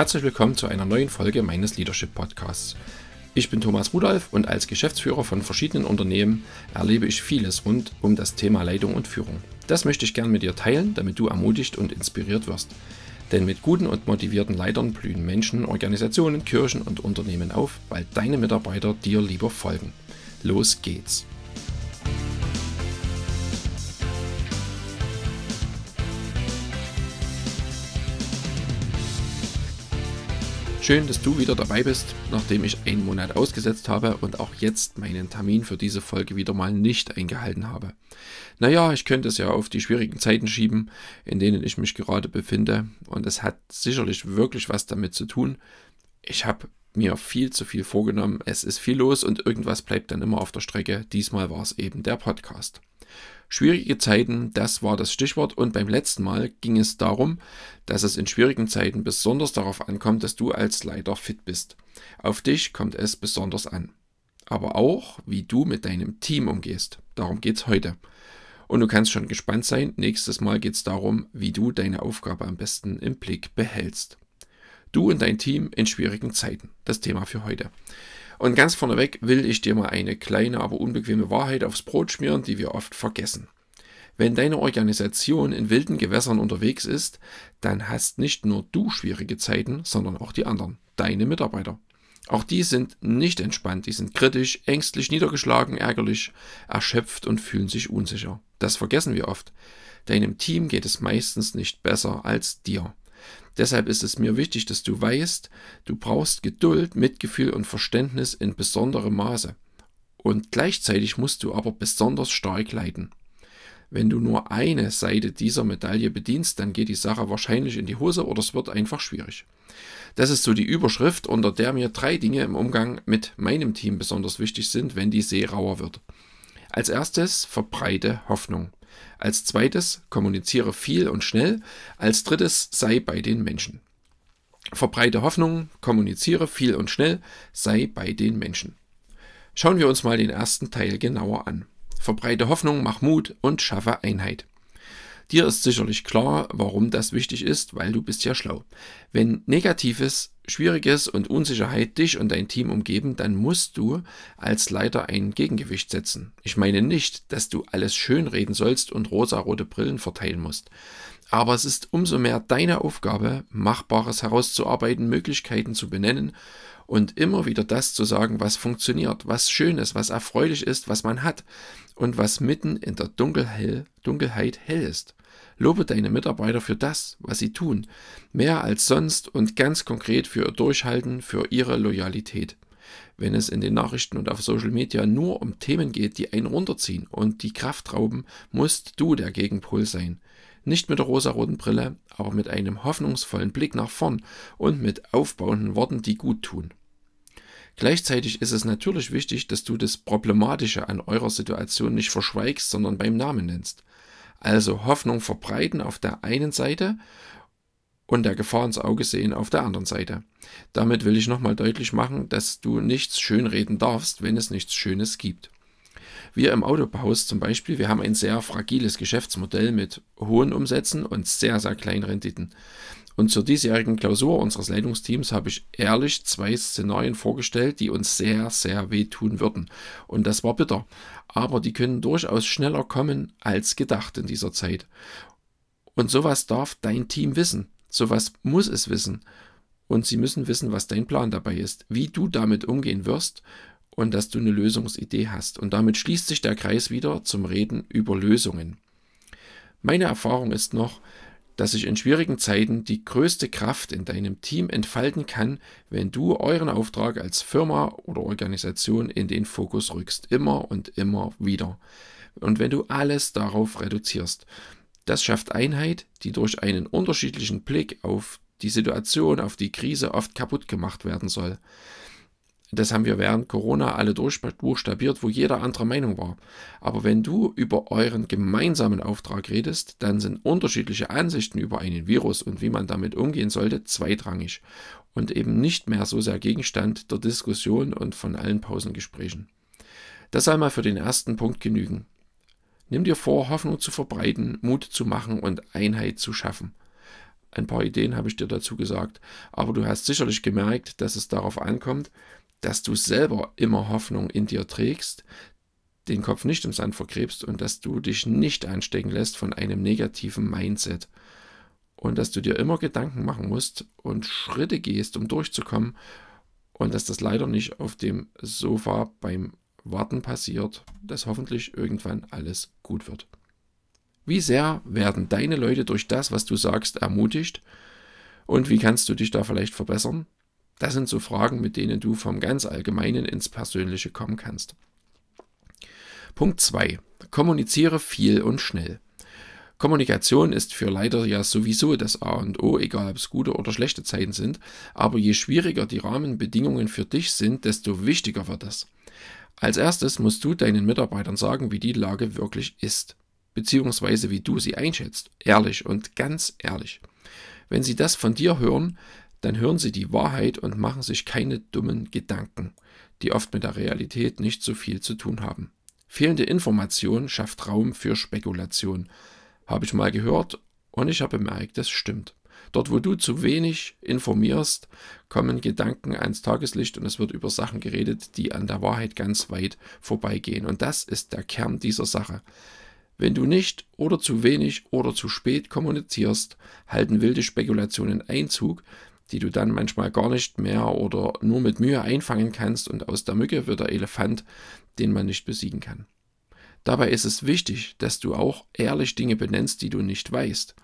Herzlich willkommen zu einer neuen Folge meines Leadership Podcasts. Ich bin Thomas Rudolph und als Geschäftsführer von verschiedenen Unternehmen erlebe ich vieles rund um das Thema Leitung und Führung. Das möchte ich gern mit dir teilen, damit du ermutigt und inspiriert wirst. Denn mit guten und motivierten Leitern blühen Menschen, Organisationen, Kirchen und Unternehmen auf, weil deine Mitarbeiter dir lieber folgen. Los geht's! Schön, dass du wieder dabei bist, nachdem ich einen Monat ausgesetzt habe und auch jetzt meinen Termin für diese Folge wieder mal nicht eingehalten habe. Naja, ich könnte es ja auf die schwierigen Zeiten schieben, in denen ich mich gerade befinde und es hat sicherlich wirklich was damit zu tun. Ich habe mir viel zu viel vorgenommen, es ist viel los und irgendwas bleibt dann immer auf der Strecke. Diesmal war es eben der Podcast. Schwierige Zeiten, das war das Stichwort und beim letzten Mal ging es darum, dass es in schwierigen Zeiten besonders darauf ankommt, dass du als Leiter fit bist. Auf dich kommt es besonders an. Aber auch, wie du mit deinem Team umgehst. Darum geht es heute. Und du kannst schon gespannt sein, nächstes Mal geht es darum, wie du deine Aufgabe am besten im Blick behältst. Du und dein Team in schwierigen Zeiten. Das Thema für heute. Und ganz vorneweg will ich dir mal eine kleine, aber unbequeme Wahrheit aufs Brot schmieren, die wir oft vergessen. Wenn deine Organisation in wilden Gewässern unterwegs ist, dann hast nicht nur du schwierige Zeiten, sondern auch die anderen, deine Mitarbeiter. Auch die sind nicht entspannt, die sind kritisch, ängstlich, niedergeschlagen, ärgerlich, erschöpft und fühlen sich unsicher. Das vergessen wir oft. Deinem Team geht es meistens nicht besser als dir. Deshalb ist es mir wichtig, dass du weißt, du brauchst Geduld, Mitgefühl und Verständnis in besonderem Maße. Und gleichzeitig musst du aber besonders stark leiden. Wenn du nur eine Seite dieser Medaille bedienst, dann geht die Sache wahrscheinlich in die Hose oder es wird einfach schwierig. Das ist so die Überschrift, unter der mir drei Dinge im Umgang mit meinem Team besonders wichtig sind, wenn die See rauer wird. Als erstes verbreite Hoffnung. Als zweites kommuniziere viel und schnell. Als drittes sei bei den Menschen. Verbreite Hoffnung, kommuniziere viel und schnell, sei bei den Menschen. Schauen wir uns mal den ersten Teil genauer an. Verbreite Hoffnung, mach Mut und schaffe Einheit. Dir ist sicherlich klar, warum das wichtig ist, weil du bist ja schlau. Wenn Negatives, Schwieriges und Unsicherheit dich und dein Team umgeben, dann musst du als Leiter ein Gegengewicht setzen. Ich meine nicht, dass du alles schönreden sollst und rosarote Brillen verteilen musst. Aber es ist umso mehr deine Aufgabe, Machbares herauszuarbeiten, Möglichkeiten zu benennen und immer wieder das zu sagen, was funktioniert, was schön ist, was erfreulich ist, was man hat und was mitten in der Dunkelheit hell ist. Lobe deine Mitarbeiter für das, was sie tun, mehr als sonst und ganz konkret für ihr Durchhalten, für ihre Loyalität. Wenn es in den Nachrichten und auf Social Media nur um Themen geht, die einen runterziehen und die Kraft rauben, musst du der Gegenpol sein. Nicht mit der rosaroten Brille, aber mit einem hoffnungsvollen Blick nach vorn und mit aufbauenden Worten, die gut tun. Gleichzeitig ist es natürlich wichtig, dass du das Problematische an eurer Situation nicht verschweigst, sondern beim Namen nennst. Also Hoffnung verbreiten auf der einen Seite und der Gefahr ins Auge sehen auf der anderen Seite. Damit will ich nochmal deutlich machen, dass du nichts schönreden darfst, wenn es nichts Schönes gibt. Wir im Autohaus zum Beispiel, wir haben ein sehr fragiles Geschäftsmodell mit hohen Umsätzen und sehr, sehr kleinen Renditen. Und zur diesjährigen Klausur unseres Leitungsteams habe ich ehrlich zwei Szenarien vorgestellt, die uns sehr, sehr wehtun würden. Und das war bitter. Aber die können durchaus schneller kommen als gedacht in dieser Zeit. Und sowas darf dein Team wissen. Sowas muss es wissen. Und sie müssen wissen, was dein Plan dabei ist, wie du damit umgehen wirst und dass du eine Lösungsidee hast. Und damit schließt sich der Kreis wieder zum Reden über Lösungen. Meine Erfahrung ist noch, dass sich in schwierigen Zeiten die größte Kraft in deinem Team entfalten kann, wenn du euren Auftrag als Firma oder Organisation in den Fokus rückst, immer und immer wieder. Und wenn du alles darauf reduzierst. Das schafft Einheit, die durch einen unterschiedlichen Blick auf die Situation, auf die Krise oft kaputt gemacht werden soll. Das haben wir während Corona alle durchbuchstabiert, wo jeder anderer Meinung war. Aber wenn du über euren gemeinsamen Auftrag redest, dann sind unterschiedliche Ansichten über einen Virus und wie man damit umgehen sollte zweitrangig und eben nicht mehr so sehr Gegenstand der Diskussion und von allen Pausengesprächen. Das soll mal für den ersten Punkt genügen. Nimm dir vor, Hoffnung zu verbreiten, Mut zu machen und Einheit zu schaffen. Ein paar Ideen habe ich dir dazu gesagt, aber du hast sicherlich gemerkt, dass es darauf ankommt, dass du selber immer Hoffnung in dir trägst, den Kopf nicht im Sand vergräbst und dass du dich nicht anstecken lässt von einem negativen Mindset und dass du dir immer Gedanken machen musst und Schritte gehst, um durchzukommen und dass das leider nicht auf dem Sofa beim Warten passiert, dass hoffentlich irgendwann alles gut wird. Wie sehr werden deine Leute durch das, was du sagst, ermutigt und wie kannst du dich da vielleicht verbessern? Das sind so Fragen, mit denen du vom ganz Allgemeinen ins Persönliche kommen kannst. Punkt 2. Kommuniziere viel und schnell. Kommunikation ist für Leiter ja sowieso das A und O, egal ob es gute oder schlechte Zeiten sind, aber je schwieriger die Rahmenbedingungen für dich sind, desto wichtiger wird es. Als erstes musst du deinen Mitarbeitern sagen, wie die Lage wirklich ist, beziehungsweise wie du sie einschätzt, ehrlich und ganz ehrlich. Wenn sie das von dir hören, dann hören sie die Wahrheit und machen sich keine dummen Gedanken, die oft mit der Realität nicht so viel zu tun haben. Fehlende Information schafft Raum für Spekulation habe ich mal gehört und ich habe bemerkt, das stimmt. Dort, wo du zu wenig informierst, kommen Gedanken ans Tageslicht und es wird über Sachen geredet, die an der Wahrheit ganz weit vorbeigehen. Und das ist der Kern dieser Sache. Wenn du nicht oder zu wenig oder zu spät kommunizierst, halten wilde Spekulationen Einzug, die du dann manchmal gar nicht mehr oder nur mit Mühe einfangen kannst und aus der Mücke wird der Elefant, den man nicht besiegen kann. Dabei ist es wichtig, dass du auch ehrlich Dinge benennst, die du nicht weißt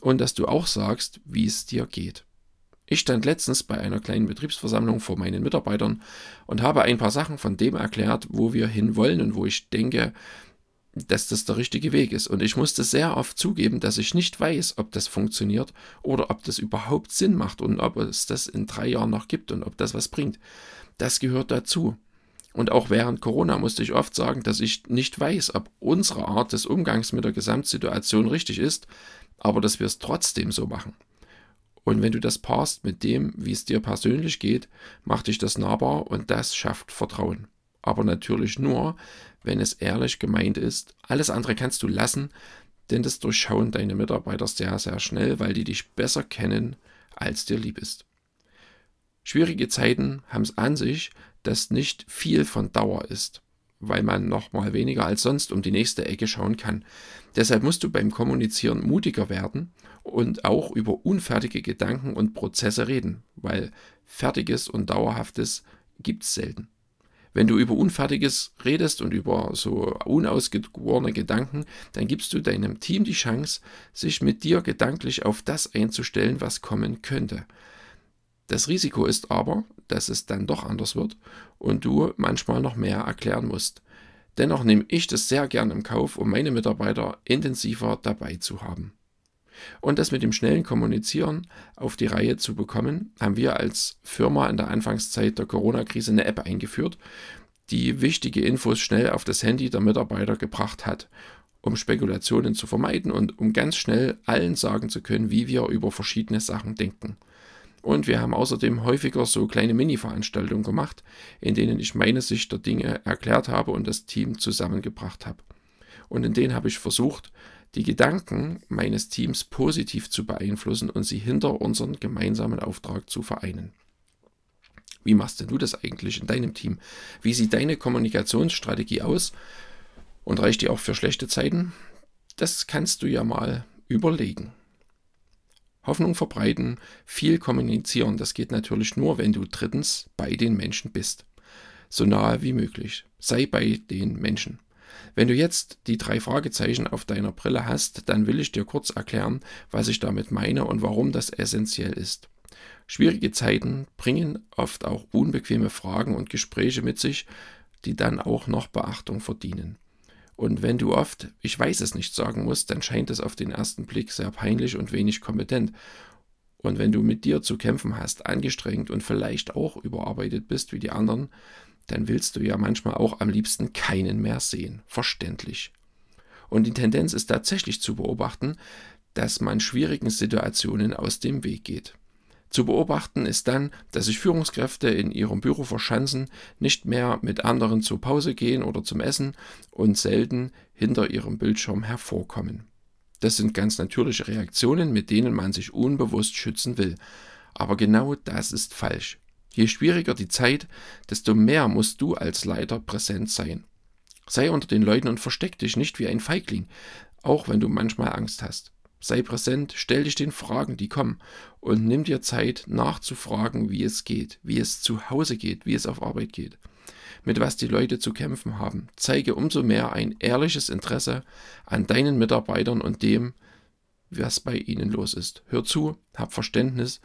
und dass du auch sagst, wie es dir geht. Ich stand letztens bei einer kleinen Betriebsversammlung vor meinen Mitarbeitern und habe ein paar Sachen von dem erklärt, wo wir hinwollen und wo ich denke, dass das der richtige Weg ist. Und ich musste sehr oft zugeben, dass ich nicht weiß, ob das funktioniert oder ob das überhaupt Sinn macht und ob es das in drei Jahren noch gibt und ob das was bringt. Das gehört dazu. Und auch während Corona musste ich oft sagen, dass ich nicht weiß, ob unsere Art des Umgangs mit der Gesamtsituation richtig ist, aber dass wir es trotzdem so machen. Und wenn du das paarst mit dem, wie es dir persönlich geht, macht dich das nahbar und das schafft Vertrauen. Aber natürlich nur, wenn es ehrlich gemeint ist. Alles andere kannst du lassen, denn das durchschauen deine Mitarbeiter sehr, sehr schnell, weil die dich besser kennen, als dir lieb ist. Schwierige Zeiten haben es an sich, dass nicht viel von Dauer ist, weil man noch mal weniger als sonst um die nächste Ecke schauen kann. Deshalb musst du beim Kommunizieren mutiger werden und auch über unfertige Gedanken und Prozesse reden, weil fertiges und dauerhaftes gibt es selten. Wenn du über Unfertiges redest und über so unausgegorene Gedanken, dann gibst du deinem Team die Chance, sich mit dir gedanklich auf das einzustellen, was kommen könnte. Das Risiko ist aber, dass es dann doch anders wird und du manchmal noch mehr erklären musst. Dennoch nehme ich das sehr gern im Kauf, um meine Mitarbeiter intensiver dabei zu haben. Und das mit dem schnellen Kommunizieren auf die Reihe zu bekommen, haben wir als Firma in der Anfangszeit der Corona-Krise eine App eingeführt, die wichtige Infos schnell auf das Handy der Mitarbeiter gebracht hat, um Spekulationen zu vermeiden und um ganz schnell allen sagen zu können, wie wir über verschiedene Sachen denken. Und wir haben außerdem häufiger so kleine Mini-Veranstaltungen gemacht, in denen ich meine Sicht der Dinge erklärt habe und das Team zusammengebracht habe. Und in denen habe ich versucht, die Gedanken meines Teams positiv zu beeinflussen und sie hinter unseren gemeinsamen Auftrag zu vereinen. Wie machst denn du das eigentlich in deinem Team? Wie sieht deine Kommunikationsstrategie aus? Und reicht die auch für schlechte Zeiten? Das kannst du ja mal überlegen. Hoffnung verbreiten, viel kommunizieren. Das geht natürlich nur, wenn du drittens bei den Menschen bist. So nahe wie möglich. Sei bei den Menschen. Wenn du jetzt die drei Fragezeichen auf deiner Brille hast, dann will ich dir kurz erklären, was ich damit meine und warum das essentiell ist. Schwierige Zeiten bringen oft auch unbequeme Fragen und Gespräche mit sich, die dann auch noch Beachtung verdienen. Und wenn du oft, ich weiß es nicht sagen musst, dann scheint es auf den ersten Blick sehr peinlich und wenig kompetent. Und wenn du mit dir zu kämpfen hast, angestrengt und vielleicht auch überarbeitet bist wie die anderen, dann willst du ja manchmal auch am liebsten keinen mehr sehen. Verständlich. Und die Tendenz ist tatsächlich zu beobachten, dass man schwierigen Situationen aus dem Weg geht. Zu beobachten ist dann, dass sich Führungskräfte in ihrem Büro verschanzen, nicht mehr mit anderen zur Pause gehen oder zum Essen und selten hinter ihrem Bildschirm hervorkommen. Das sind ganz natürliche Reaktionen, mit denen man sich unbewusst schützen will. Aber genau das ist falsch. Je schwieriger die Zeit, desto mehr musst du als Leiter präsent sein. Sei unter den Leuten und versteck dich nicht wie ein Feigling, auch wenn du manchmal Angst hast. Sei präsent, stell dich den Fragen, die kommen, und nimm dir Zeit nachzufragen, wie es geht, wie es zu Hause geht, wie es auf Arbeit geht, mit was die Leute zu kämpfen haben. Zeige umso mehr ein ehrliches Interesse an deinen Mitarbeitern und dem, was bei ihnen los ist. Hör zu, hab Verständnis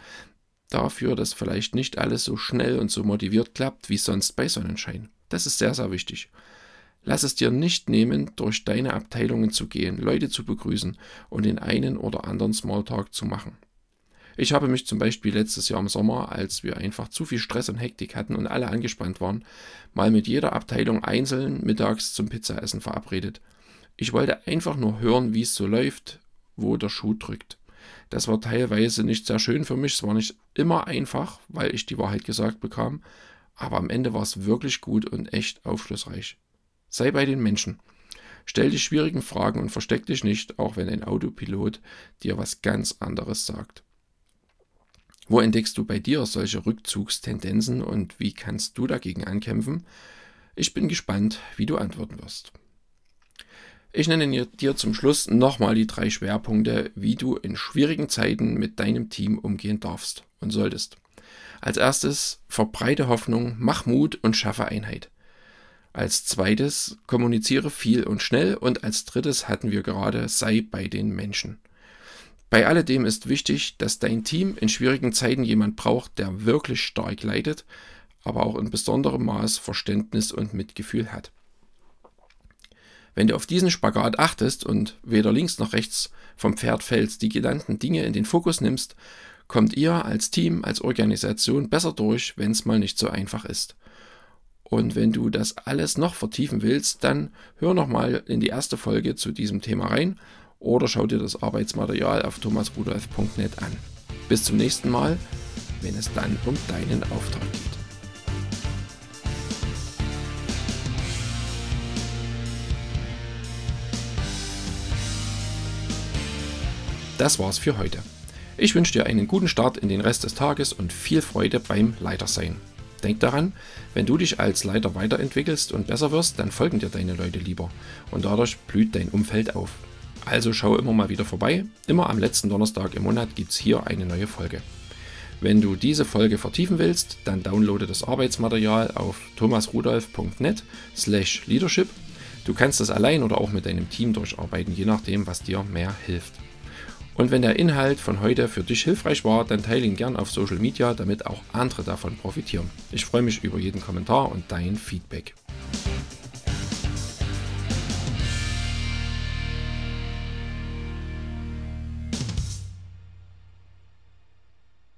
dafür, dass vielleicht nicht alles so schnell und so motiviert klappt wie sonst bei Sonnenschein. Das ist sehr, sehr wichtig. Lass es dir nicht nehmen, durch deine Abteilungen zu gehen, Leute zu begrüßen und den einen oder anderen Smalltalk zu machen. Ich habe mich zum Beispiel letztes Jahr im Sommer, als wir einfach zu viel Stress und Hektik hatten und alle angespannt waren, mal mit jeder Abteilung einzeln mittags zum Pizzaessen verabredet. Ich wollte einfach nur hören, wie es so läuft, wo der Schuh drückt. Das war teilweise nicht sehr schön für mich, es war nicht immer einfach, weil ich die Wahrheit gesagt bekam, aber am Ende war es wirklich gut und echt aufschlussreich. Sei bei den Menschen. Stell die schwierigen Fragen und versteck dich nicht, auch wenn ein Autopilot dir was ganz anderes sagt. Wo entdeckst du bei dir solche Rückzugstendenzen und wie kannst du dagegen ankämpfen? Ich bin gespannt, wie du antworten wirst. Ich nenne dir zum Schluss nochmal die drei Schwerpunkte, wie du in schwierigen Zeiten mit deinem Team umgehen darfst und solltest. Als erstes verbreite Hoffnung, mach Mut und schaffe Einheit. Als zweites kommuniziere viel und schnell und als drittes hatten wir gerade sei bei den Menschen. Bei alledem ist wichtig, dass dein Team in schwierigen Zeiten jemand braucht, der wirklich stark leidet, aber auch in besonderem Maß Verständnis und Mitgefühl hat. Wenn du auf diesen Spagat achtest und weder links noch rechts vom Pferd fällst, die genannten Dinge in den Fokus nimmst, kommt ihr als Team, als Organisation besser durch, wenn es mal nicht so einfach ist. Und wenn du das alles noch vertiefen willst, dann hör nochmal in die erste Folge zu diesem Thema rein oder schau dir das Arbeitsmaterial auf thomasrudolf.net an. Bis zum nächsten Mal, wenn es dann um deinen Auftrag geht. Das war's für heute. Ich wünsche dir einen guten Start in den Rest des Tages und viel Freude beim Leitersein. Denk daran, wenn du dich als Leiter weiterentwickelst und besser wirst, dann folgen dir deine Leute lieber und dadurch blüht dein Umfeld auf. Also schau immer mal wieder vorbei. Immer am letzten Donnerstag im Monat gibt es hier eine neue Folge. Wenn du diese Folge vertiefen willst, dann downloade das Arbeitsmaterial auf thomasrudolf.net slash leadership. Du kannst das allein oder auch mit deinem Team durcharbeiten, je nachdem, was dir mehr hilft. Und wenn der Inhalt von heute für dich hilfreich war, dann teile ihn gern auf Social Media, damit auch andere davon profitieren. Ich freue mich über jeden Kommentar und dein Feedback.